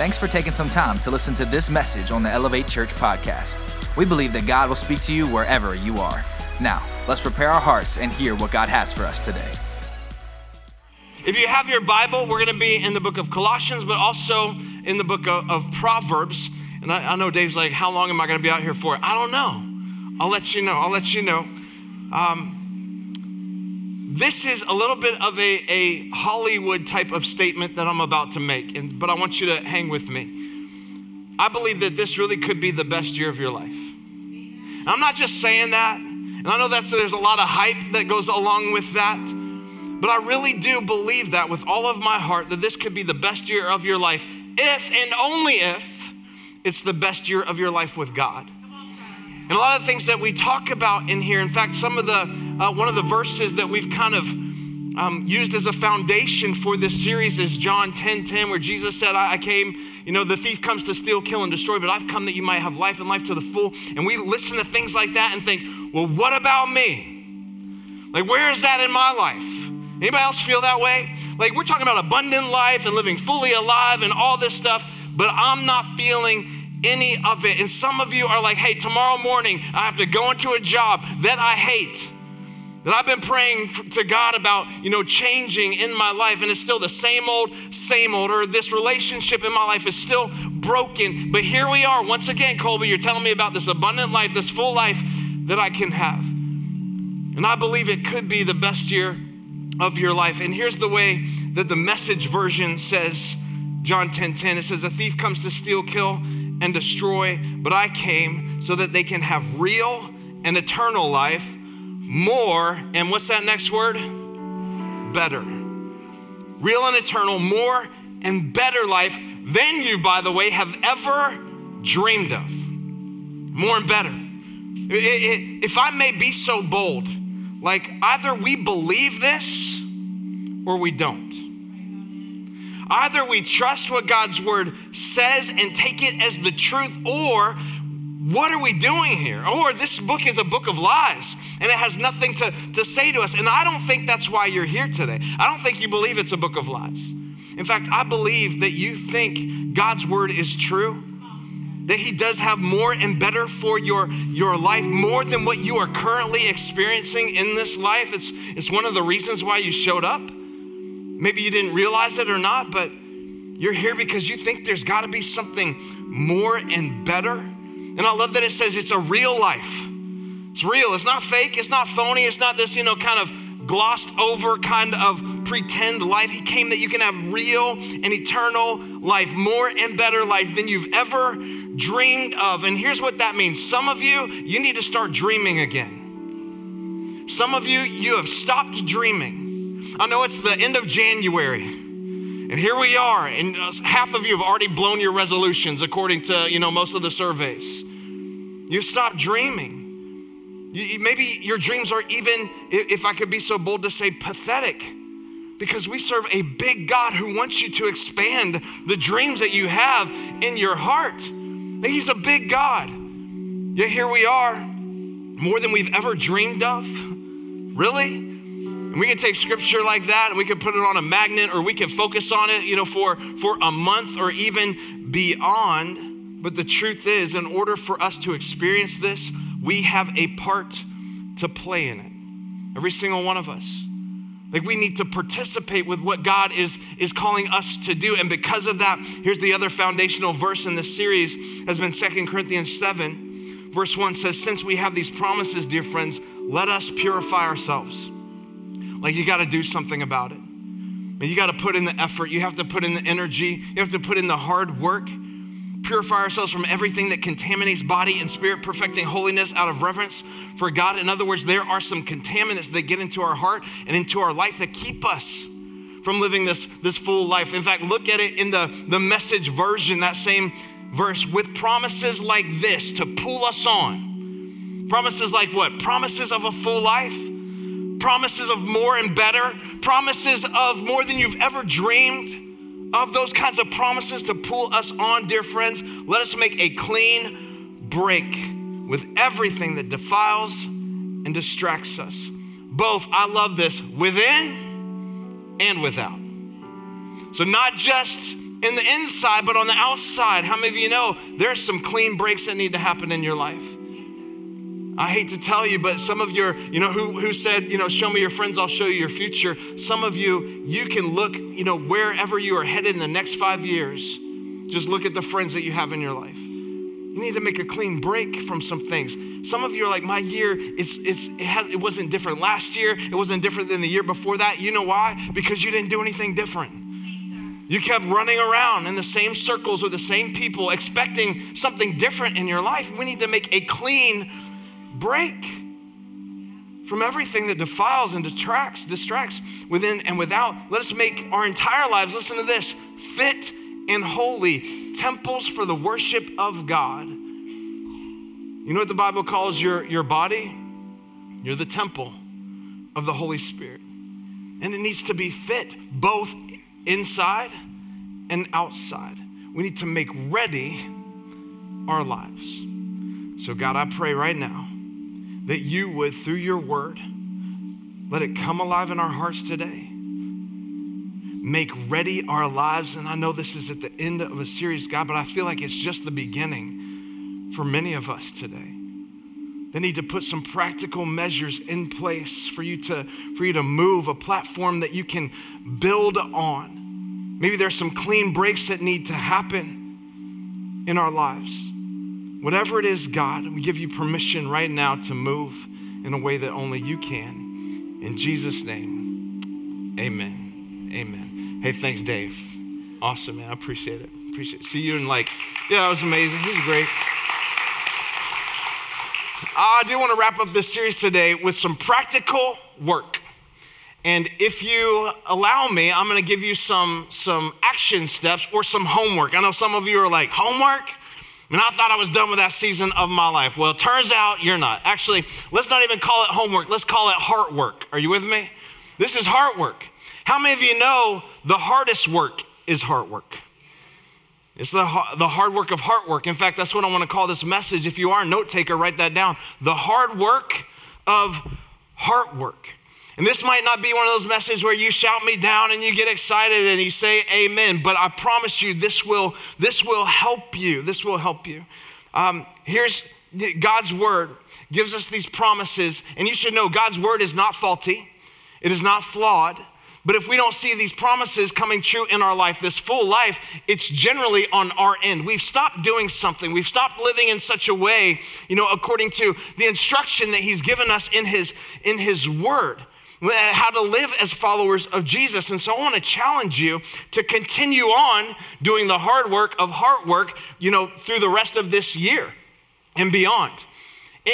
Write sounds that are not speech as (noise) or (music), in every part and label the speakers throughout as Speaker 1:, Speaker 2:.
Speaker 1: Thanks for taking some time to listen to this message on the Elevate Church podcast. We believe that God will speak to you wherever you are. Now, let's prepare our hearts and hear what God has for us today.
Speaker 2: If you have your Bible, we're going to be in the book of Colossians, but also in the book of, of Proverbs. And I, I, know Dave's like, How long am I going to be out here for? I don't know. I'll let you know. I'll let you know. Um, this is a little bit of a, a Hollywood type of statement that I'm about to make, and, but I want you to hang with me. I believe that this really could be the best year of your life. And I'm not just saying that, and I know that there's a lot of hype that goes along with that. But I really do believe that with all of my heart that this could be the best year of your life if and only if it's the best year of your life with God. And a lot of things that we talk about in here, in fact, some of the, uh, one of the verses that we've kind of um, used as a foundation for this series is John 10 10, where Jesus said, I, I came, you know, the thief comes to steal, kill, and destroy, but I've come that you might have life and life to the full. And we listen to things like that and think, well, what about me? Like, where is that in my life? Anybody else feel that way? Like we're talking about abundant life and living fully alive and all this stuff, but I'm not feeling any of it. And some of you are like, hey, tomorrow morning I have to go into a job that I hate. That I've been praying to God about, you know, changing in my life, and it's still the same old, same old, or this relationship in my life is still broken. But here we are, once again, Colby, you're telling me about this abundant life, this full life that I can have. And I believe it could be the best year of your life. And here's the way that the message version says, John 10 10, it says, A thief comes to steal, kill, and destroy, but I came so that they can have real and eternal life, more, and what's that next word? Better. Real and eternal, more and better life than you, by the way, have ever dreamed of. More and better. If I may be so bold, like either we believe this or we don't. Either we trust what God's word says and take it as the truth, or what are we doing here? Or this book is a book of lies and it has nothing to, to say to us. And I don't think that's why you're here today. I don't think you believe it's a book of lies. In fact, I believe that you think God's word is true, that He does have more and better for your, your life, more than what you are currently experiencing in this life. It's, it's one of the reasons why you showed up. Maybe you didn't realize it or not, but you're here because you think there's got to be something more and better. And I love that it says it's a real life. It's real. It's not fake. It's not phony. It's not this, you know, kind of glossed over kind of pretend life. He came that you can have real and eternal life, more and better life than you've ever dreamed of. And here's what that means some of you, you need to start dreaming again. Some of you, you have stopped dreaming. I know it's the end of January. And here we are, and uh, half of you have already blown your resolutions according to, you know, most of the surveys. You've stopped dreaming. You, maybe your dreams are even, if I could be so bold to say, pathetic. Because we serve a big God who wants you to expand the dreams that you have in your heart. He's a big God. Yet here we are, more than we've ever dreamed of. Really? And we can take scripture like that and we can put it on a magnet or we can focus on it, you know, for, for a month or even beyond. But the truth is, in order for us to experience this, we have a part to play in it. Every single one of us. Like we need to participate with what God is, is calling us to do. And because of that, here's the other foundational verse in this series has been Second Corinthians 7. Verse 1 says, Since we have these promises, dear friends, let us purify ourselves like you got to do something about it. And you got to put in the effort, you have to put in the energy, you have to put in the hard work. Purify ourselves from everything that contaminates body and spirit, perfecting holiness out of reverence for God. In other words, there are some contaminants that get into our heart and into our life that keep us from living this, this full life. In fact, look at it in the, the message version, that same verse, with promises like this to pull us on. Promises like what? Promises of a full life promises of more and better, promises of more than you've ever dreamed of, those kinds of promises to pull us on, dear friends. Let us make a clean break with everything that defiles and distracts us. Both, I love this, within and without. So, not just in the inside, but on the outside, how many of you know there's some clean breaks that need to happen in your life? I hate to tell you, but some of your, you know, who, who said, you know, show me your friends, I'll show you your future. Some of you, you can look, you know, wherever you are headed in the next five years, just look at the friends that you have in your life. You need to make a clean break from some things. Some of you are like, my year, it's, it's, it, has, it wasn't different last year. It wasn't different than the year before that. You know why? Because you didn't do anything different. You kept running around in the same circles with the same people, expecting something different in your life. We need to make a clean break from everything that defiles and detracts, distracts within and without. Let us make our entire lives, listen to this, fit and holy temples for the worship of God. You know what the Bible calls your, your body? You're the temple of the Holy Spirit. And it needs to be fit both inside and outside. We need to make ready our lives. So, God, I pray right now that you would, through your word, let it come alive in our hearts today. Make ready our lives. And I know this is at the end of a series, God, but I feel like it's just the beginning for many of us today. They need to put some practical measures in place for you to, for you to move, a platform that you can build on. Maybe there's some clean breaks that need to happen in our lives. Whatever it is, God, we give you permission right now to move in a way that only you can. In Jesus' name, amen. Amen. Hey, thanks, Dave. Awesome, man. I appreciate it. Appreciate it. See you in like, yeah, that was amazing. He was great. Ah, I do want to wrap up this series today with some practical work. And if you allow me, I'm going to give you some, some action steps or some homework. I know some of you are like, homework? And I thought I was done with that season of my life. Well, turns out you're not. Actually, let's not even call it homework. Let's call it heart work. Are you with me? This is heart work. How many of you know the hardest work is heart work? It's the, the hard work of heart work. In fact, that's what I want to call this message. If you are a note taker, write that down. The hard work of heart work. And this might not be one of those messages where you shout me down and you get excited and you say amen, but I promise you this will, this will help you. This will help you. Um, here's God's word gives us these promises, and you should know God's word is not faulty, it is not flawed. But if we don't see these promises coming true in our life, this full life, it's generally on our end. We've stopped doing something. We've stopped living in such a way, you know, according to the instruction that He's given us in His in His Word Uh, how to live as followers of Jesus. And so I want to challenge you to continue on doing the hard work of heart work, you know, through the rest of this year and beyond.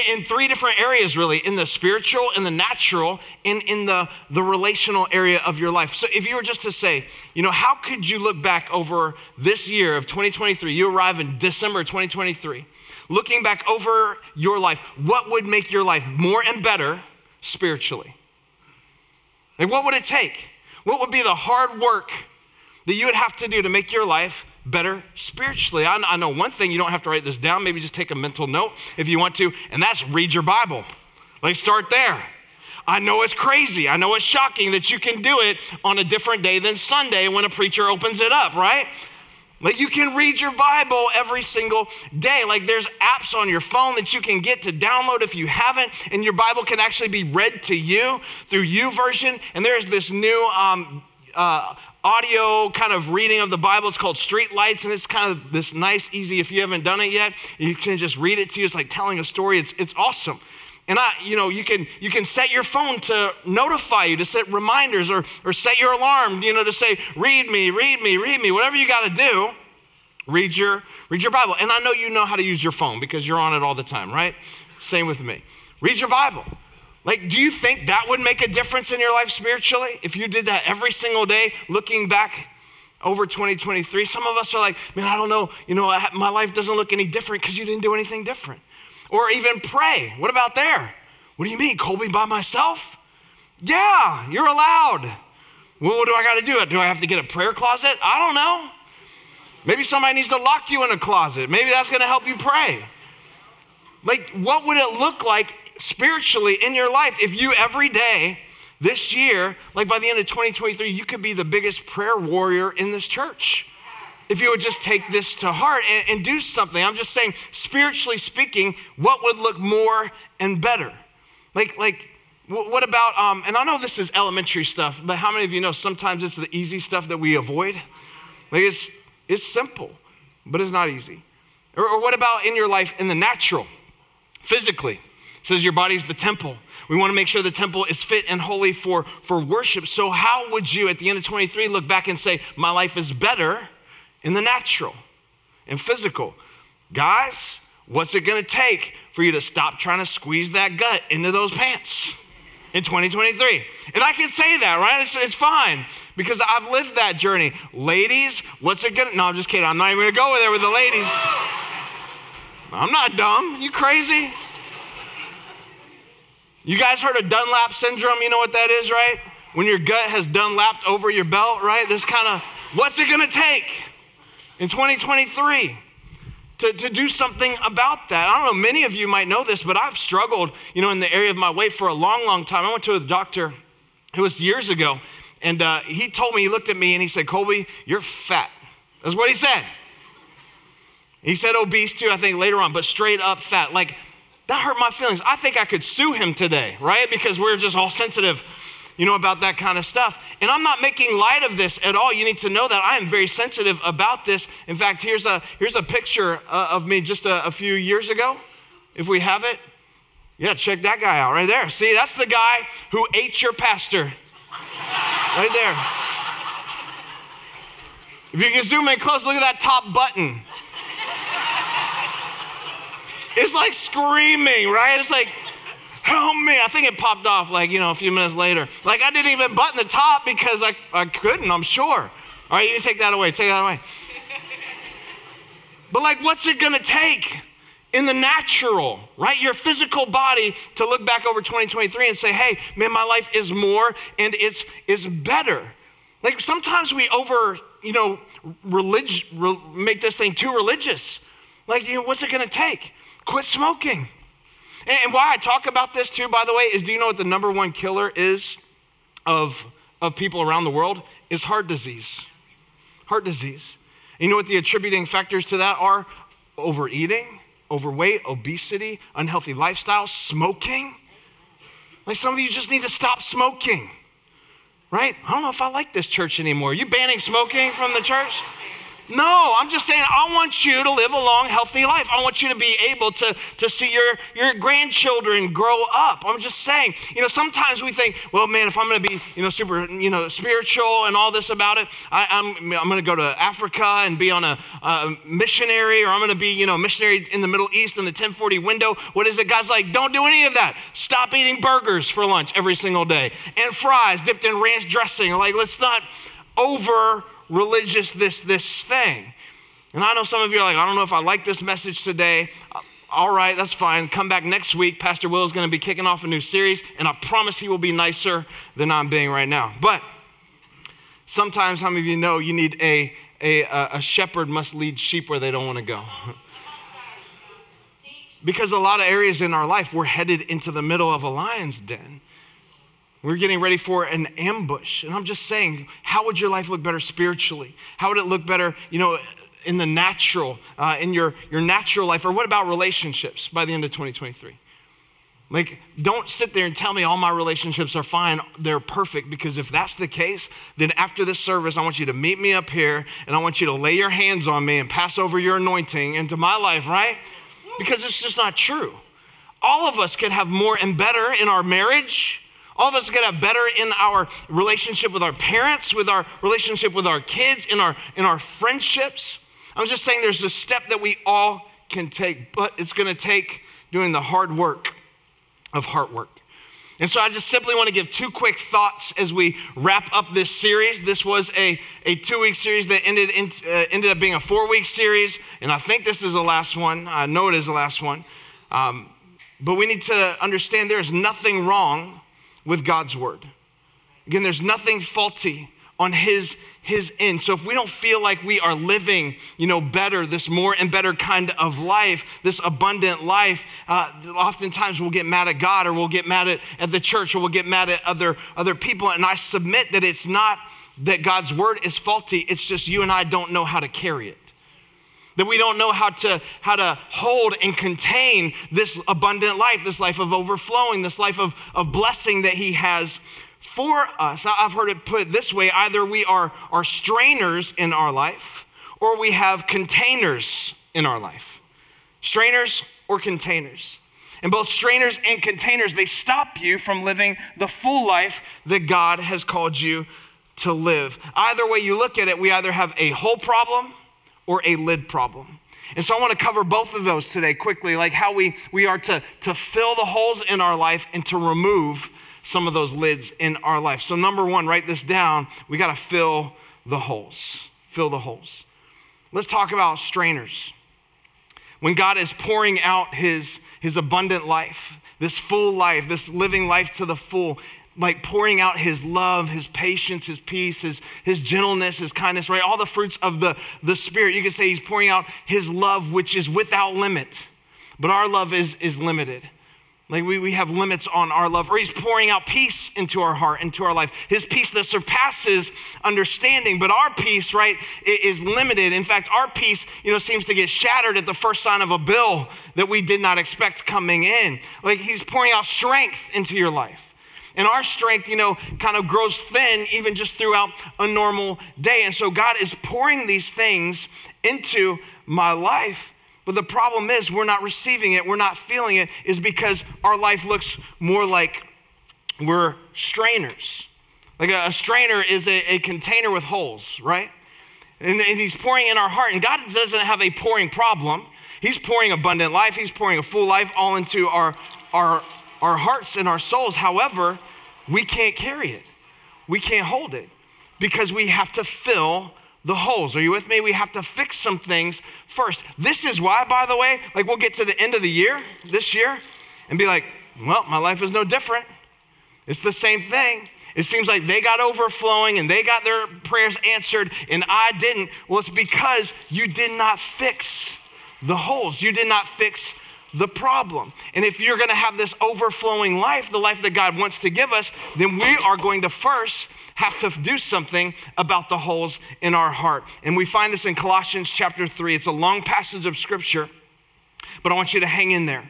Speaker 2: In three different areas, really in the spiritual, in the natural, and in the, the relational area of your life. So, if you were just to say, you know, how could you look back over this year of 2023? You arrive in December 2023. Looking back over your life, what would make your life more and better spiritually? Like, what would it take? What would be the hard work that you would have to do to make your life better spiritually? I, I know one thing, you don't have to write this down. Maybe just take a mental note if you want to, and that's read your Bible. Like, start there. I know it's crazy. I know it's shocking that you can do it on a different day than Sunday when a preacher opens it up, right? Like you can read your Bible every single day. Like there's apps on your phone that you can get to download if you haven't, and your Bible can actually be read to you through YouVersion. And there's this new um, uh, audio kind of reading of the Bible. It's called Street Lights, and it's kind of this nice, easy. If you haven't done it yet, you can just read it to you. It's like telling a story. It's it's awesome. And I, you know, you can you can set your phone to notify you, to set reminders, or or set your alarm, you know, to say, read me, read me, read me, whatever you got to do. Read your read your Bible. And I know you know how to use your phone because you're on it all the time, right? Same with me. Read your Bible. Like, do you think that would make a difference in your life spiritually if you did that every single day, looking back over 2023? Some of us are like, man, I don't know, you know, my life doesn't look any different because you didn't do anything different. Or even pray. What about there? What do you mean, Colby, by myself? Yeah, you're allowed. Well, what do I got to do? Do I have to get a prayer closet? I don't know. Maybe somebody needs to lock you in a closet. Maybe that's going to help you pray. Like, what would it look like spiritually in your life if you every day this year, like by the end of 2023, you could be the biggest prayer warrior in this church? If you would just take this to heart and, and do something. I'm just saying, spiritually speaking, what would look more and better? Like, like, what about, um, and I know this is elementary stuff, but how many of you know sometimes it's the easy stuff that we avoid? Like it's, it's simple, but it's not easy. Or, or what about in your life in the natural, physically? It says your body's the temple. We want to make sure the temple is fit and holy for, for worship. So, how would you at the end of 23 look back and say, My life is better in the natural and physical? Guys, what's it going to take for you to stop trying to squeeze that gut into those pants? in 2023. And I can say that, right? It's, it's, fine because I've lived that journey. Ladies, what's it gonna? No, I'm just kidding. I'm not even gonna go there with the ladies. I'm not dumb. You crazy? You guys heard of Dunlap syndrome? You know what that is, right? When your gut has Dunlapped over your belt, right? This kind of, what's it gonna take in 2023? To, to do something about that. I don't know, many of you might know this, but I've struggled, you know, in the area of my weight for a long, long time. I went to a doctor, it was years ago, and uh, he told me, he looked at me and he said, Colby, you're fat. That's what he said. He said obese too, I think later on, but straight up fat. Like, that hurt my feelings. I think I could sue him today, right? Because we're just all sensitive, you know, about that kind of stuff. And I'm not making light of this at all. You need to know that I am very sensitive about this. In fact, here's a here's a picture uh, of me just a, a few years ago, if we have it. Yeah, check that guy out right there. See, that's the guy who ate your pastor. Right there. If you can zoom in close, look at that top button it's like screaming, right? It's like, Oh, help me. I think it popped off like, you know, a few minutes later. Like I didn't even button the top because I, I couldn't, I'm sure. All right, you can take that away, take that away. but like, what's it gonna take in the natural, right? Your physical body to look back over 2023 and say, hey, man, my life is more and it's, it's better. Like sometimes we over, you know, relig- re- make this thing too religious. Like, you know, what's it gonna take? Quit smoking. And why I talk about this too, by the way, is do you know what the number one killer is of, of people around the world? Is heart disease. Heart disease. You know what the attributing factors to that are? Overeating, overweight, obesity, unhealthy lifestyle, smoking. Like some of you just need to stop smoking, right? I don't know if I like this church anymore. Are you banning smoking from the church? No, I'm just saying I want you to live a long, healthy life. I want you to be able to, to see your, your grandchildren grow up. I'm just saying, you know, sometimes we think, well, man, if I'm going to be, you know, super, you know, spiritual and all this about it, I, am I'm, I'm going to go to Africa and be on a, a missionary, or I'm going to be, you know, missionary in the Middle East in the 10/40 window. What is it? God's like, don't do any of that. Stop eating burgers for lunch every single day and fries dipped in ranch dressing. Like, let's not over religious this this thing. And I know some of you are like, I don't know if I like this message today. Uh, all right, that's fine. Come back next week. Pastor Will is going to be kicking off a new series, and I promise he will be nicer than I'm being right now. But sometimes, some of you know you need a, a, a shepherd must lead sheep where they don't want to go. (laughs) because a lot of areas in our life, we're headed into the middle of a lion's den. We're getting ready for an ambush. And I'm just saying, how would your life look better spiritually? How would it look better, you know, in the natural, uh, in your, your natural life? Or what about relationships by the end of 2023? Like, don't sit there and tell me all my relationships are fine, they're perfect, because if that's the case, then after this service, I want you to meet me up here and I want you to lay your hands on me and pass over your anointing into my life, right? Because it's just not true. All of us could have more and better in our marriage, all of us get have better in our relationship with our parents, with our relationship with our kids, in our, in our friendships. I'm just saying there's a step that we all can take, but it's gonna take doing the hard work of heart work. And so I just simply want to give two quick thoughts as we wrap up this series. This was a, a two week series that ended, in, uh, ended up being a four week series. And I think this is the last one. I know it is the last one. Um, but we need to understand there is nothing wrong with God's word. Again, there's nothing faulty on his his end. So if we don't feel like we are living, you know, better, this more and better kind of life, this abundant life, uh, oftentimes we'll get mad at God or we'll get mad at, at the church or we'll get mad at other other people. And I submit that it's not that God's word is faulty. It's just you and I don't know how to carry it. That we don't know how to, how to hold and contain this abundant life, this life of overflowing, this life of, of blessing that He has for us. I've heard it put this way either we are, are strainers in our life or we have containers in our life. Strainers or containers. And both strainers and containers, they stop you from living the full life that God has called you to live. Either way you look at it, we either have a hole problem or a lid problem. And so I want to cover both of those today quickly, like how we, we are to, to fill the holes in our life and to remove some of those lids in our life. So, number one, write this down. We got to fill the holes. Fill the holes. Let's talk about strainers. When God is pouring out his, his abundant life, this full life, this living life to the full, like pouring out his love, his patience, his peace, his, his gentleness, his kindness, right? All the fruits of the, the Spirit. You could say he's pouring out his love, which is without limit. But our love is, is limited. Like we, we have limits on our love, or he's pouring out peace into our heart, into our life. His peace that surpasses understanding, but our peace, right, is limited. In fact, our peace, you know, seems to get shattered at the first sign of a bill that we did not expect coming in. Like he's pouring out strength into your life. And our strength, you know, kind of grows thin even just throughout a normal day. And so God is pouring these things into my life. But the problem is, we're not receiving it, we're not feeling it, is because our life looks more like we're strainers. Like a, a strainer is a, a, container with holes, right? And, and he's pouring in our heart. And God doesn't have a pouring problem. He's pouring abundant life, He's pouring a full life all into our, our, our hearts and our souls. However, we can't carry it, we can't hold it because we have to fill the holes. Are you with me? We have to fix some things first. This is why, by the way, like we'll get to the end of the year, this year, and be like, well, my life is no different. It's the same thing. It seems like they got overflowing and they got their prayers answered and I didn't. Well, it's because you did not fix the holes. You did not fix the problem. And if you're going to have this overflowing life, the life that God wants to give us, then we are going to first have to do something about the holes in our heart. And we find this in Colossians chapter 3. It's a long passage of scripture, but I want you to hang in there.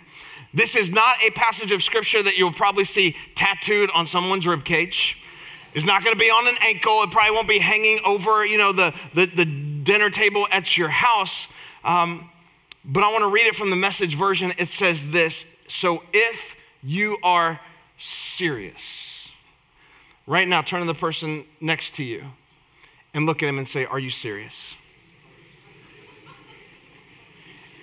Speaker 2: This is not a passage of scripture that you'll probably see tattooed on someone's rib cage. It's not going to be on an ankle. It probably won't be hanging over, you know, the, the, the dinner table at your house. Um, but I want to read it from the message version. It says this So if you are serious, right now, turn to the person next to you and look at him and say, Are you serious?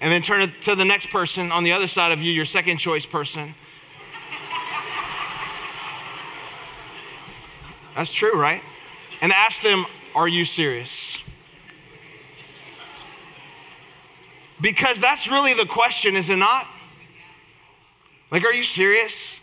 Speaker 2: And then turn to the next person on the other side of you, your second choice person. That's true, right? And ask them, Are you serious? Because that's really the question, is it not? Like, are you serious?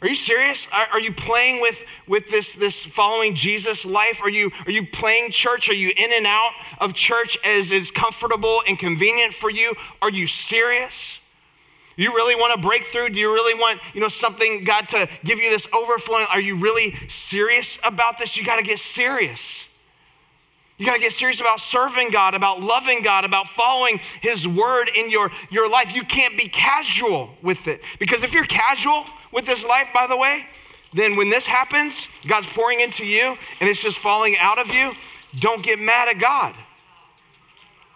Speaker 2: Are you serious? Are, are, you playing with, with this, this following Jesus life? Are you, are you playing church? Are you in and out of church as is comfortable and convenient for you? Are you serious? You really want a breakthrough? Do you really want, you know, something, God, to give you this overflowing? Are you really serious about this? You got to get serious. You got to get serious about serving God, about loving God, about following His word in your, your life. You can't be casual with it. Because if you're casual with this life, by the way, then when this happens, God's pouring into you and it's just falling out of you, don't get mad at God.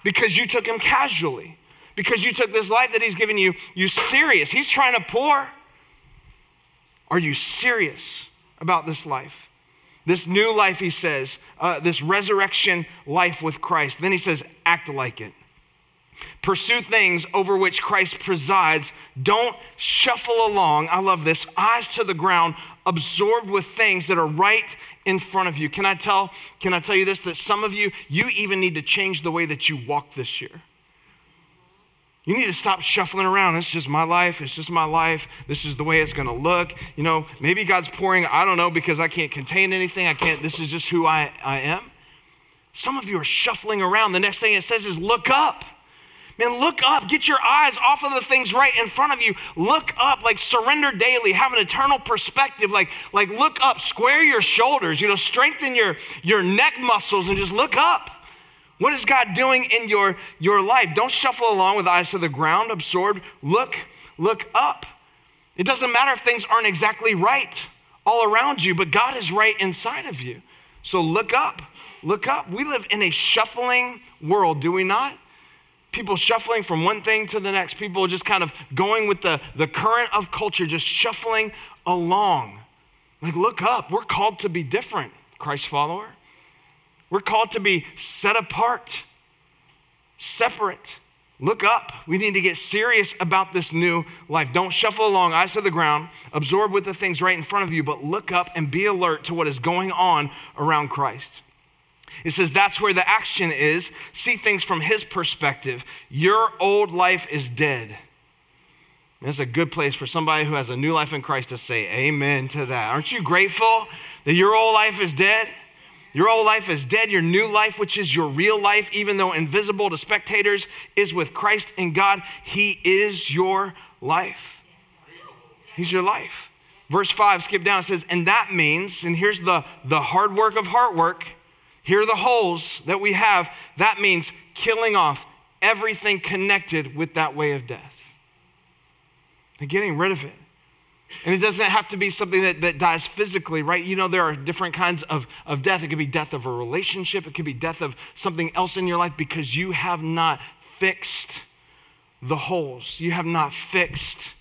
Speaker 2: Because you took Him casually. Because you took this life that He's given you, you serious. He's trying to pour. Are you serious about this life? This new life, he says, uh, this resurrection life with Christ. Then he says, act like it. Pursue things over which Christ presides. Don't shuffle along. I love this. Eyes to the ground, absorbed with things that are right in front of you. Can I tell, can I tell you this? That some of you, you even need to change the way that you walk this year. You need to stop shuffling around. It's just my life. It's just my life. This is the way it's going to look. You know, maybe God's pouring, I don't know, because I can't contain anything. I can't, this is just who I, I am. Some of you are shuffling around. The next thing it says is look up Man, look up. Get your eyes off of the things right in front of you. Look up, like surrender daily. Have an eternal perspective. Like, like look up. Square your shoulders. You know, strengthen your your neck muscles and just look up. What is God doing in your your life? Don't shuffle along with eyes to the ground, absorbed. Look, look up. It doesn't matter if things aren't exactly right all around you, but God is right inside of you. So look up. Look up. We live in a shuffling world, do we not? people shuffling from one thing to the next, people just kind of going with the, the current of culture, just shuffling along. Like, look up. We're called to be different, Christ follower. We're called to be set apart, separate. Look up. We need to get serious about this new life. Don't shuffle along, eyes to the ground, absorb with the things right in front of you, but look up and be alert to what is going on around Christ. It says that's where the action is. See things from his perspective. Your old life is dead. That's a good place for somebody who has a new life in Christ to say amen to that. Aren't you grateful that your old life is dead? Your old life is dead. Your new life, which is your real life, even though invisible to spectators, is with Christ in God. He is your life. He's your life. Verse 5, skip down, it says, and that means, and here's the, the hard work of heart work here are the holes that we have. That means killing off everything connected with that way of death and getting rid of it. And it doesn't have to be something that, that dies physically, right? You know, there are different kinds of, of death. It could be death of a relationship, it could be death of something else in your life because you have not fixed the holes. You have not fixed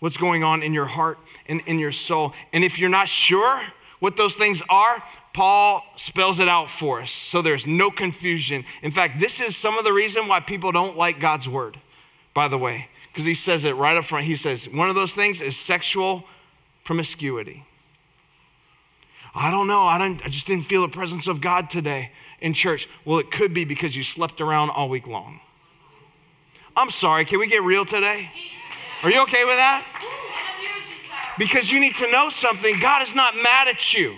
Speaker 2: what's going on in your heart and in your soul. And if you're not sure what those things are, Paul spells it out for us so there's no confusion. In fact, this is some of the reason why people don't like God's word, by the way, because he says it right up front. He says, one of those things is sexual promiscuity. I don't know. I, don't, I just didn't feel the presence of God today in church. Well, it could be because you slept around all week long. I'm sorry. Can we get real today? Are you okay with that? Because you need to know something. God is not mad at you.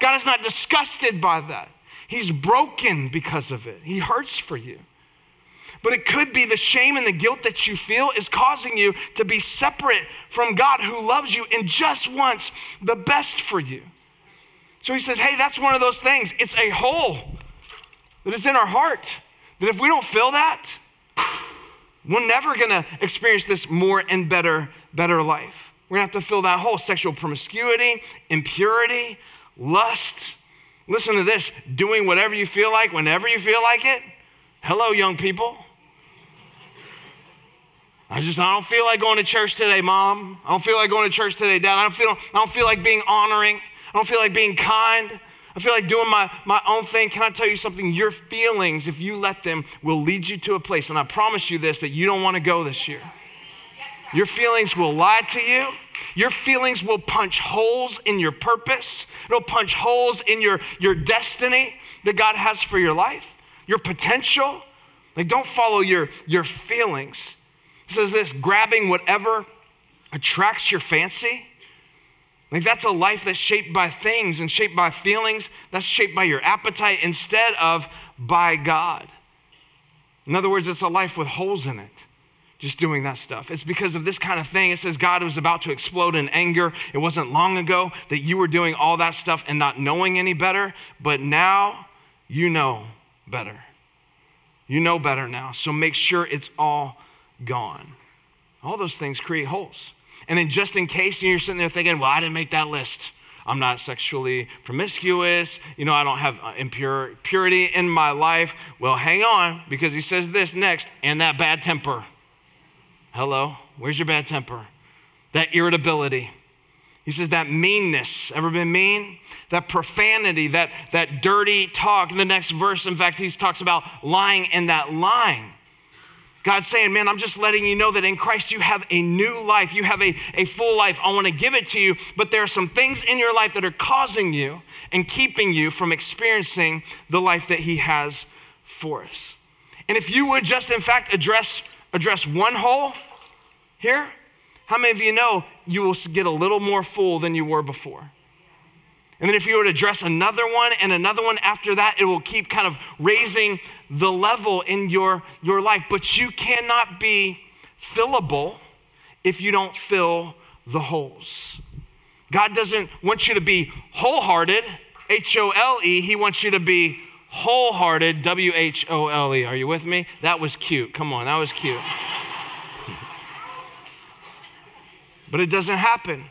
Speaker 2: God is not disgusted by that. He's broken because of it. He hurts for you. But it could be the shame and the guilt that you feel is causing you to be separate from God who loves you and just wants the best for you. So he says, hey, that's one of those things. It's a hole that is in our heart. That if we don't fill that, we're never gonna experience this more and better, better life. We're gonna have to fill that hole sexual promiscuity, impurity, lust. Listen to this doing whatever you feel like whenever you feel like it. Hello, young people. I just I don't feel like going to church today, mom. I don't feel like going to church today, dad. I don't feel I don't feel like being honoring. I don't feel like being kind. I feel like doing my, my own thing. Can I tell you something? Your feelings, if you let them, will lead you to a place. And I promise you this that you don't want to go this year. Your feelings will lie to you. Your feelings will punch holes in your purpose. It'll punch holes in your, your destiny that God has for your life, your potential. Like, don't follow your, your feelings. It says this grabbing whatever attracts your fancy. Like, that's a life that's shaped by things and shaped by feelings. That's shaped by your appetite instead of by God. In other words, it's a life with holes in it just doing that stuff. It's because of this kind of thing. It says God was about to explode in anger. It wasn't long ago that you were doing all that stuff and not knowing any better, but now you know better. You know better now. So make sure it's all gone. All those things create holes. And then just in case you're sitting there thinking, well, I didn't make that list. I'm not sexually promiscuous. You know, I don't have uh, impure purity in my life. Well, hang on because he says this next, and that bad temper. Hello? Where's your bad temper? That irritability. He says that meanness. Ever been mean? That profanity, that, that dirty talk. In the next verse, in fact, he talks about lying and that lying. God's saying, Man, I'm just letting you know that in Christ you have a new life. You have a, a full life. I want to give it to you, but there are some things in your life that are causing you and keeping you from experiencing the life that He has for us. And if you would just, in fact, address address one hole here, how many of you know you will get a little more full than you were before? And then if you were to address another one and another one after that, it will keep kind of raising the level in your, your life. But you cannot be fillable if you don't fill the holes. God doesn't want you to be wholehearted, H O L E. He wants you to be wholehearted, W H O L E. Are you with me? That was cute. Come on, that was cute. (laughs) but it doesn't happen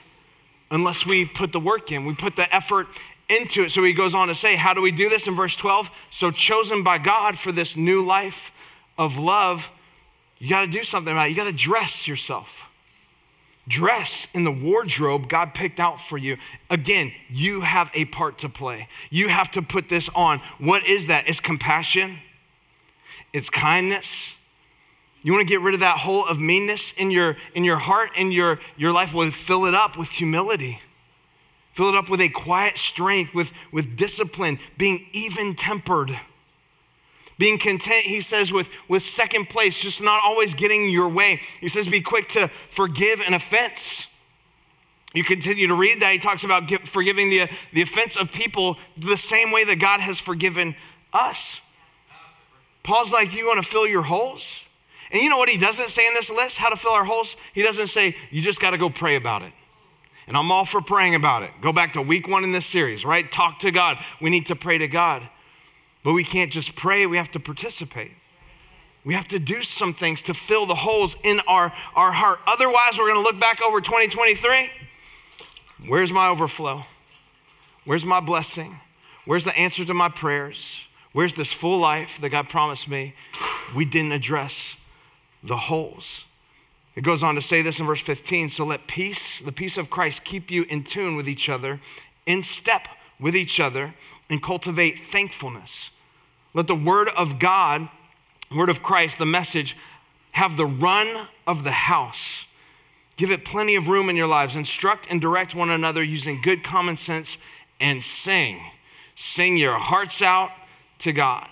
Speaker 2: unless we put the work in, we put the effort into it. So he goes on to say, How do we do this in verse 12? So, chosen by God for this new life of love, you got to do something about it. You got to dress yourself. Dress in the wardrobe God picked out for you. Again, you have a part to play. You have to put this on. What is that? It's compassion, it's kindness, you want to get rid of that hole of meanness in your, in your heart and your, your life? Well, fill it up with humility. Fill it up with a quiet strength, with, with discipline, being even tempered. Being content, he says, with, with second place, just not always getting your way. He says, be quick to forgive an offense. You continue to read that. He talks about forgiving the, the offense of people the same way that God has forgiven us. Paul's like, Do you want to fill your holes? And you know what he doesn't say in this list, how to fill our holes? He doesn't say, you just got to go pray about it. And I'm all for praying about it. Go back to week one in this series, right? Talk to God. We need to pray to God. But we can't just pray, we have to participate. We have to do some things to fill the holes in our, our heart. Otherwise, we're going to look back over 2023. Where's my overflow? Where's my blessing? Where's the answer to my prayers? Where's this full life that God promised me? We didn't address the holes. It goes on to say this in verse 15 so let peace, the peace of Christ, keep you in tune with each other, in step with each other, and cultivate thankfulness. Let the word of God, word of Christ, the message, have the run of the house. Give it plenty of room in your lives. Instruct and direct one another using good common sense and sing. Sing your hearts out to God.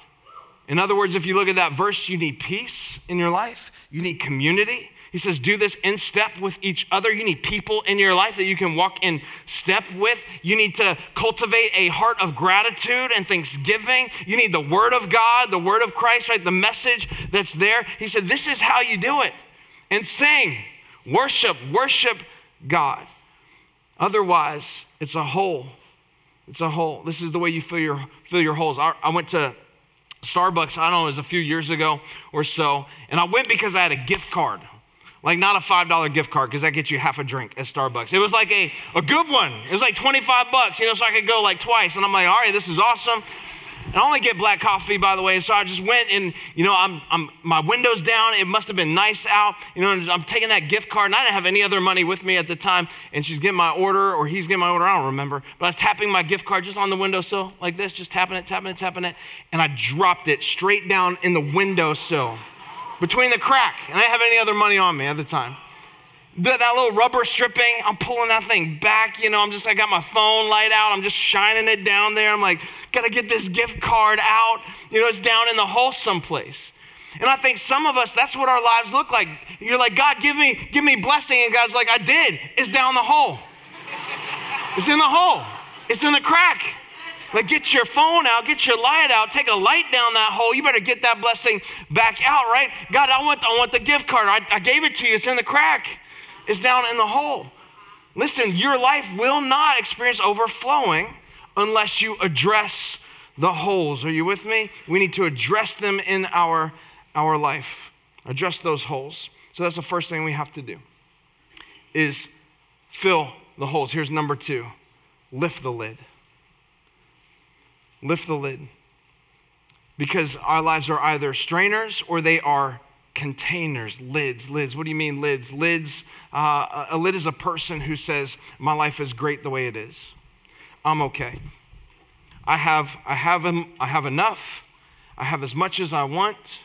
Speaker 2: In other words, if you look at that verse, you need peace in your life. You need community. He says, do this in step with each other. You need people in your life that you can walk in step with. You need to cultivate a heart of gratitude and thanksgiving. You need the Word of God, the Word of Christ, right? The message that's there. He said, this is how you do it. And sing, worship, worship God. Otherwise, it's a hole. It's a hole. This is the way you fill your, fill your holes. I, I went to Starbucks, I don't know, it was a few years ago or so. And I went because I had a gift card. Like not a $5 gift card because that gets you half a drink at Starbucks. It was like a, a good one. It was like 25 bucks, you know, so I could go like twice. And I'm like, all right, this is awesome. I only get black coffee, by the way. So I just went and, you know, I'm, I'm, my window's down. It must have been nice out. You know, I'm taking that gift card, and I didn't have any other money with me at the time. And she's getting my order, or he's getting my order. I don't remember. But I was tapping my gift card just on the windowsill, like this, just tapping it, tapping it, tapping it. And I dropped it straight down in the windowsill between the crack. And I didn't have any other money on me at the time that, that little rubber stripping, I'm pulling that thing back. You know, I'm just, I got my phone light out. I'm just shining it down there. I'm like, gotta get this gift card out. You know, it's down in the hole someplace. And I think some of us, that's what our lives look like. You're like, God, give me, give me blessing. And God's like, I did. It's down the hole. It's in the hole. It's in the crack. Like, get your phone out, get your light out, take a light down that hole. You better get that blessing back out, right? God, I want, I want the gift card. I, I gave it to you. It's in the crack is down in the hole. Listen, your life will not experience overflowing unless you address the holes. Are you with me? We need to address them in our, our life. Address those holes. So that's the first thing we have to do is fill the holes. Here's number 2. Lift the lid. Lift the lid. Because our lives are either strainers or they are containers, lids, lids. What do you mean lids? Lids, uh, a lid is a person who says, My life is great the way it is. I'm okay. I have, I have, I have enough. I have as much as I want.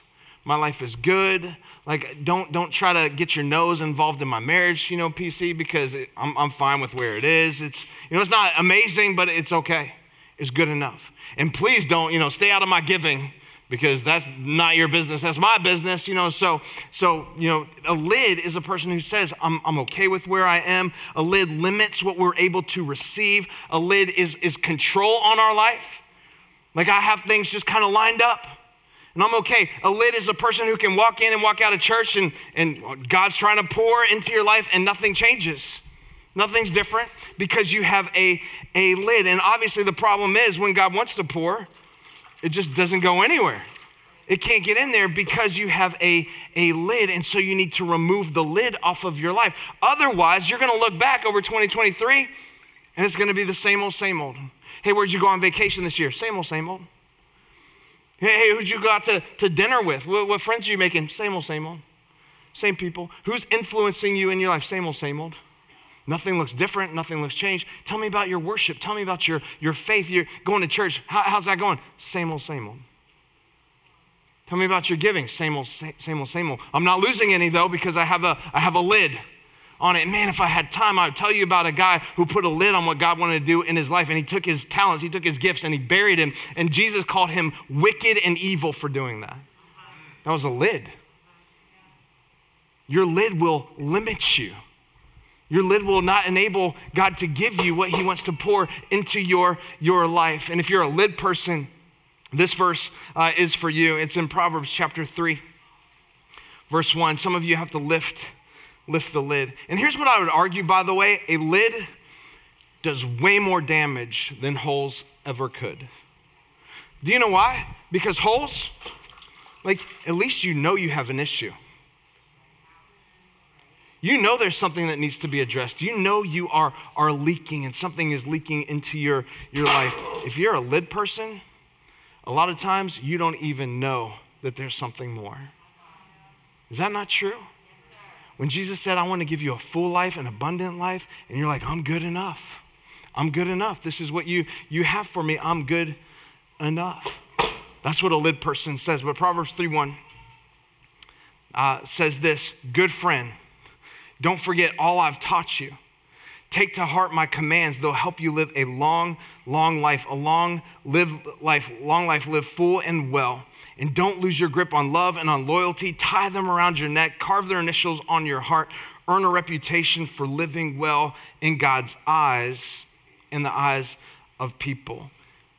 Speaker 2: My life is good. Like, don't, don't try to get your nose involved in my marriage, you know, PC, because it, I'm, I'm fine with where it is. It's, you know, it's not amazing, but it's okay. It's good enough. And please don't, you know, stay out of my giving because that's not your business that's my business you know so so you know a lid is a person who says i'm, I'm okay with where i am. A lid limits what we're able to receive. A lid is is control on our life. Like i have things just kind of lined up and i'm okay. A lid is a person who can walk in and walk out of church and and god's trying to pour into your life and nothing changes. Nothing's different because you have a, a lid. And obviously, the problem is when God wants to pour, it just doesn't go anywhere. It can't get in there because you have a, a lid. And so you need to remove the lid off of your life. Otherwise, you're to look back over 2023 and it's to be the same old, same old. Hey, where'd you go on vacation this year? Same old, same old. Hey, who'd you go out to, to dinner with? What, what friends are you making? Same old, same old. Same people. Who's influencing you in your life? Same old, same old. Nothing looks different. Nothing looks changed. Tell me about your worship. Tell me about your, your faith. You're going to church. How, how's that going? Same old, same old. Tell me about your giving. Same old, same old, same old. I'm not losing any though because I have a, I have a lid on it. Man, if I had time, I would tell you about a guy who put a lid on what God wanted to do in his life. And he took his talents, he took his gifts, and he buried him. And Jesus called him wicked and evil for doing that. That was a lid. Your lid will limit you. Your lid will not enable God to give you what He wants to pour into your, your life. And if you're a lid person, this verse uh, is for you. It's in Proverbs chapter 3, verse 1. Some of you have to lift, lift the lid. And here's what I would argue, by the way a lid does way more damage than holes ever could. Do you know why? Because holes, like, at least you know you have an issue. You know there's something that needs to be addressed. You know you are, are leaking and something is leaking into your, your life. If you're a lid person, a lot of times you don't even know that there's something more. Is that not true? When Jesus said, I want to give you a full life, an abundant life, and you're like, I'm good enough. I'm good enough. This is what you, you have for me. I'm good enough. That's what a lid person says. But Proverbs 3 1 uh, says this Good friend don't forget all I've taught you. Take to heart my commands. They'll help you live a long, long life, a long live life, long life, live full and well. And don't lose your grip on love and on loyalty. Tie them around your neck, carve their initials on your heart. Earn a reputation for living well in God's eyes, in the eyes of people.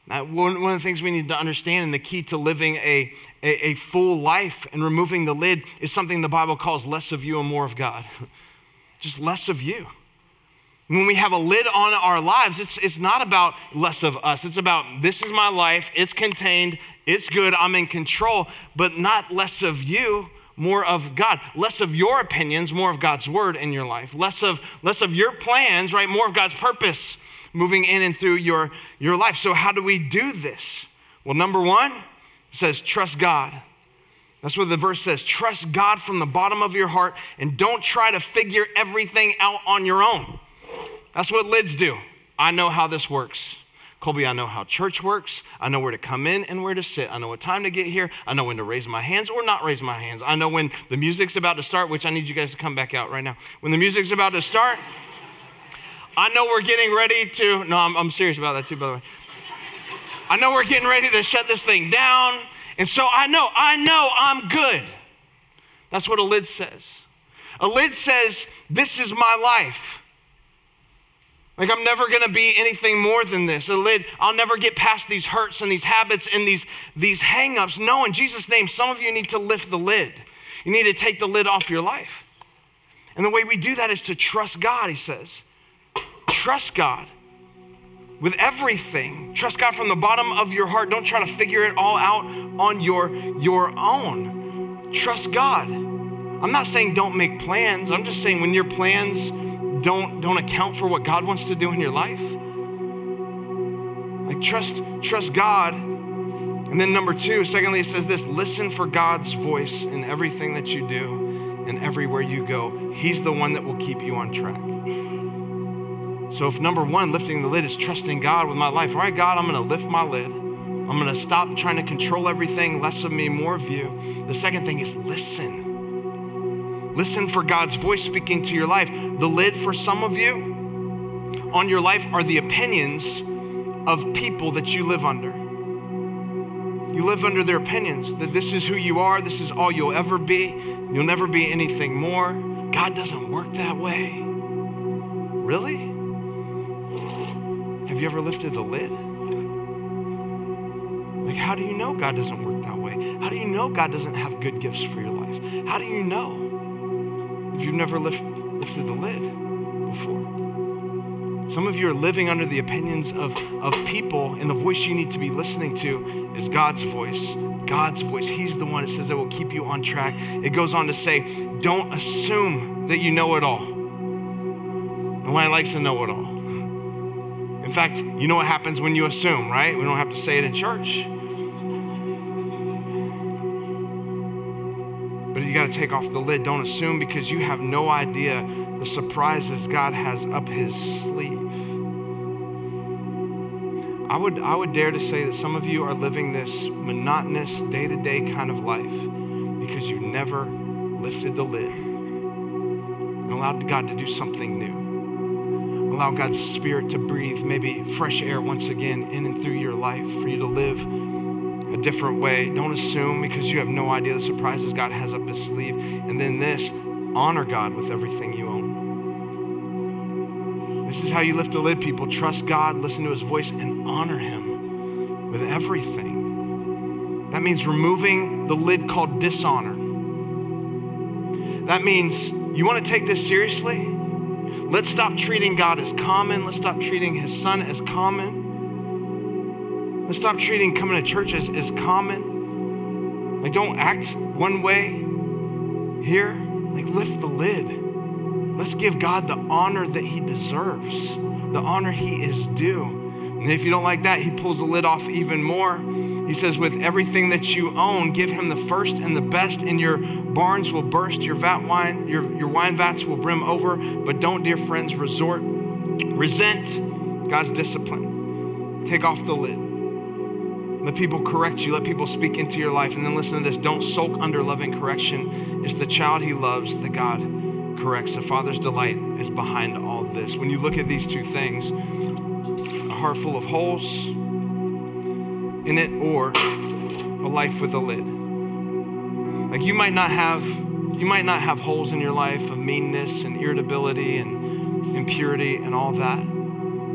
Speaker 2: Now, one, one of the things we need to understand and the key to living a, a, a full life and removing the lid is something the Bible calls less of you and more of God. (laughs) just less of you. When we have a lid on our lives, it's, it's not about less of us. It's about this is my life, it's contained, it's good, I'm in control, but not less of you, more of God. Less of your opinions, more of God's word in your life. Less of, less of your plans, right? More of God's purpose moving in and through your, your life. So, how do we do this? Well, number one, says trust God. That's what the verse says. Trust God from the bottom of your heart and don't try to figure everything out on your own. That's what lids do. I know how this works. Colby, I know how church works. I know where to come in and where to sit. I know what time to get here. I know when to raise my hands or not raise my hands. I know when the music's about to start, which I need you guys to come back out right now. When the music's about to start, I know we're getting ready to. No, I'm, I'm serious about that too, by the way. I know we're getting ready to shut this thing down. And so I know, I know I'm good. That's what a lid says. A lid says, This is my life. Like, I'm never gonna be anything more than this. A lid, I'll never get past these hurts and these habits and these, these hangups. No, in Jesus' name, some of you need to lift the lid. You need to take the lid off your life. And the way we do that is to trust God, he says. Trust God with everything. Trust God from the bottom of your heart. Don't try to figure it all out on your, your own. Trust God. I'm not saying don't make plans. I'm just saying when your plans don't, don't account for what God wants to do in your life. Like trust, trust God. And then number two, secondly, it says this listen for God's voice in everything that you do and everywhere you go. He's the one that will keep you on track. So, if number one, lifting the lid is trusting God with my life, all right, God, I'm going to lift my lid. I'm going to stop trying to control everything, less of me, more of you. The second thing is listen. Listen for God's voice speaking to your life. The lid for some of you on your life are the opinions of people that you live under. You live under their opinions that this is who you are, this is all you'll ever be, you'll never be anything more. God doesn't work that way. Really? You ever lifted the lid? Like, how do you know God doesn't work that way? How do you know God doesn't have good gifts for your life? How do you know if you've never lift, lifted the lid before? Some of you are living under the opinions of, of people, and the voice you need to be listening to is God's voice. God's voice. He's the one that says that will keep you on track. It goes on to say, don't assume that you know it all. Nobody likes to know it all. In fact, you know what happens when you assume, right? We don't have to say it in church. But you got to take off the lid. Don't assume because you have no idea the surprises God has up his sleeve. I would, I would dare to say that some of you are living this monotonous, day to day kind of life because you've never lifted the lid and allowed God to do something new. Allow God's Spirit to breathe maybe fresh air once again in and through your life for you to live a different way. Don't assume because you have no idea the surprises God has up his sleeve. And then this honor God with everything you own. This is how you lift a lid, people. Trust God, listen to his voice, and honor him with everything. That means removing the lid called dishonor. That means you want to take this seriously? Let's stop treating God as common. Let's stop treating his son as common. Let's stop treating coming to church as, as common. Like, don't act one way here. Like, lift the lid. Let's give God the honor that He deserves, the honor He is due. And if you don't like that, He pulls the lid off even more. He says, With everything that you own, give Him the first and the best, and your barns will burst, your vat wine, your, your wine vats will brim over. But don't, dear friends, resort, resent God's discipline. Take off the lid. Let people correct you. Let people speak into your life. And then listen to this don't sulk under loving correction. It's the child he loves, that God corrects. The father's delight is behind all this. When you look at these two things, a heart full of holes in it or a life with a lid. Like you might not have you might not have holes in your life of meanness and irritability and impurity and all that,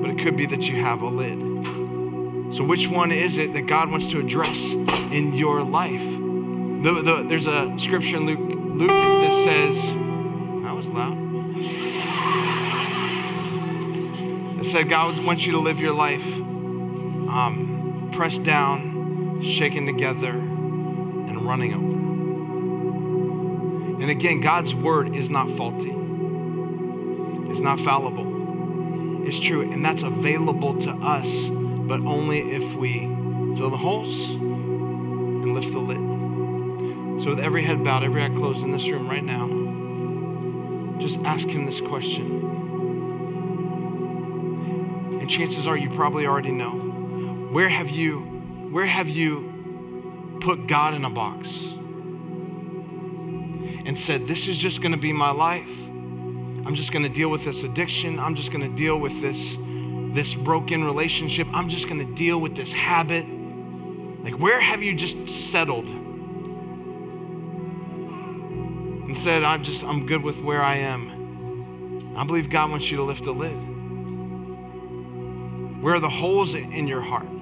Speaker 2: but it could be that you have a lid. So which one is it that God wants to address in your life? The, the, there's a scripture in Luke, Luke that says, that was loud. It said God wants you to live your life um, pressed down, shaken together, and running over. And again, God's word is not faulty, it's not fallible. It's true, and that's available to us, but only if we fill the holes and lift the lid. So, with every head bowed, every eye closed in this room right now, just ask him this question. And chances are you probably already know. Where have you where have you put God in a box? And said, "This is just going to be my life. I'm just going to deal with this addiction. I'm just going to deal with this this broken relationship. I'm just going to deal with this habit." Like where have you just settled? and said, I'm just, I'm good with where I am. I believe God wants you to lift the lid. Where are the holes in your heart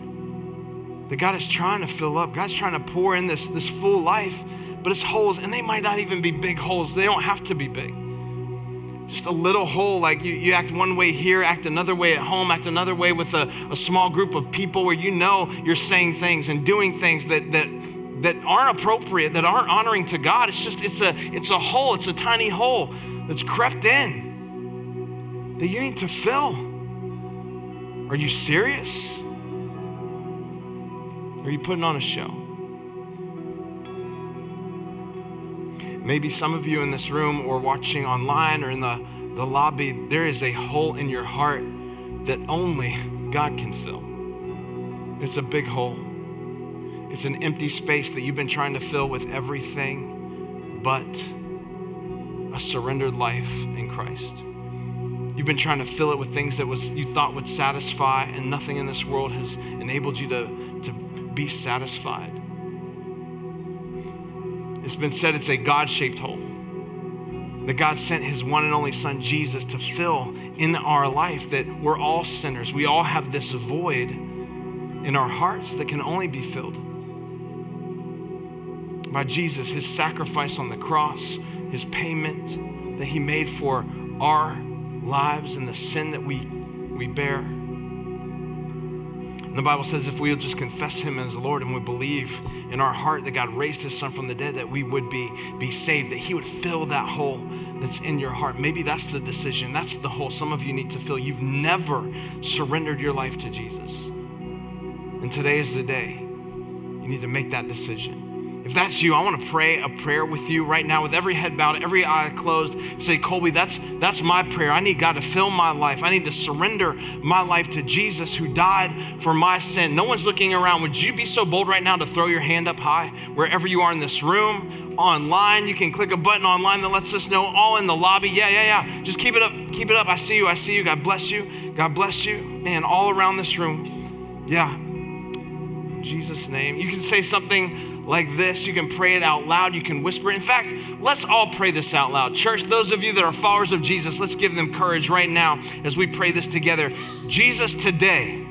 Speaker 2: that God is trying to fill up? God's trying to pour in this, this full life, but it's holes, and they might not even be big holes. They don't have to be big. Just a little hole, like you, you act one way here, act another way at home, act another way with a, a small group of people where you know you're saying things and doing things that, that that aren't appropriate, that aren't honoring to God. It's just, it's a, it's a hole, it's a tiny hole that's crept in that you need to fill. Are you serious? Are you putting on a show? Maybe some of you in this room or watching online or in the, the lobby, there is a hole in your heart that only God can fill. It's a big hole. It's an empty space that you've been trying to fill with everything but a surrendered life in Christ. You've been trying to fill it with things that was you thought would satisfy, and nothing in this world has enabled you to, to be satisfied. It's been said it's a God shaped hole. That God sent his one and only son, Jesus, to fill in our life, that we're all sinners. We all have this void in our hearts that can only be filled by Jesus, his sacrifice on the cross, his payment that he made for our lives and the sin that we, we bear. And the Bible says if we'll just confess him as Lord and we believe in our heart that God raised his son from the dead, that we would be, be saved, that he would fill that hole that's in your heart. Maybe that's the decision. That's the hole some of you need to fill. You've never surrendered your life to Jesus. And today is the day you need to make that decision. If that's you, I want to pray a prayer with you right now with every head bowed, every eye closed. Say, Colby, that's, that's my prayer. I need God to fill my life. I need to surrender my life to Jesus who died for my sin. No one's looking around. Would you be so bold right now to throw your hand up high wherever you are in this room, online? You can click a button online that lets us know all in the lobby. Yeah, yeah, yeah. Just keep it up. Keep it up. I see you. I see you. God bless you. God bless you. Man, all around this room. Yeah. In Jesus' name. You can say something like this. You can pray it out loud. You can whisper. In fact, let's all pray this out loud. Church, those of you that are followers of Jesus, let's give them courage right now as we pray this together. Jesus, today,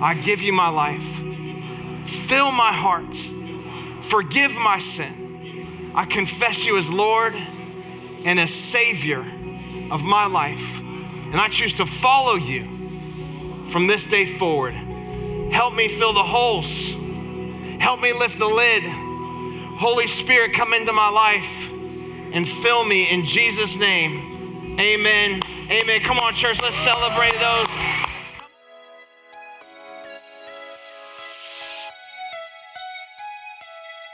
Speaker 2: I give you my life. Fill my heart. Forgive my sin. I confess you as Lord and as Savior of my life. And I choose to follow you from this day forward. Help me fill the holes Help me lift the lid. Holy Spirit, come into my life and fill me in Jesus' name. Amen. Amen. Come on, church, let's celebrate those.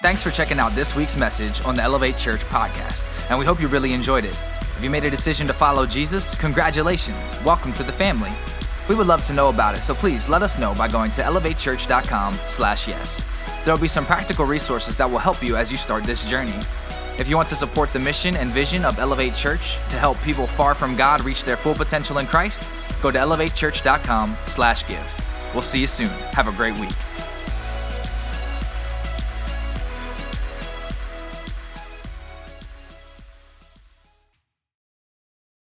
Speaker 1: Thanks for checking out this week's message on the Elevate Church podcast, and we hope you really enjoyed it. If you made a decision to follow Jesus, congratulations. Welcome to the family. We would love to know about it, so please let us know by going to elevatechurch.com/yes. There will be some practical resources that will help you as you start this journey. If you want to support the mission and vision of Elevate Church to help people far from God reach their full potential in Christ, go to elevatechurch.com/give. We'll see you soon. Have a great week.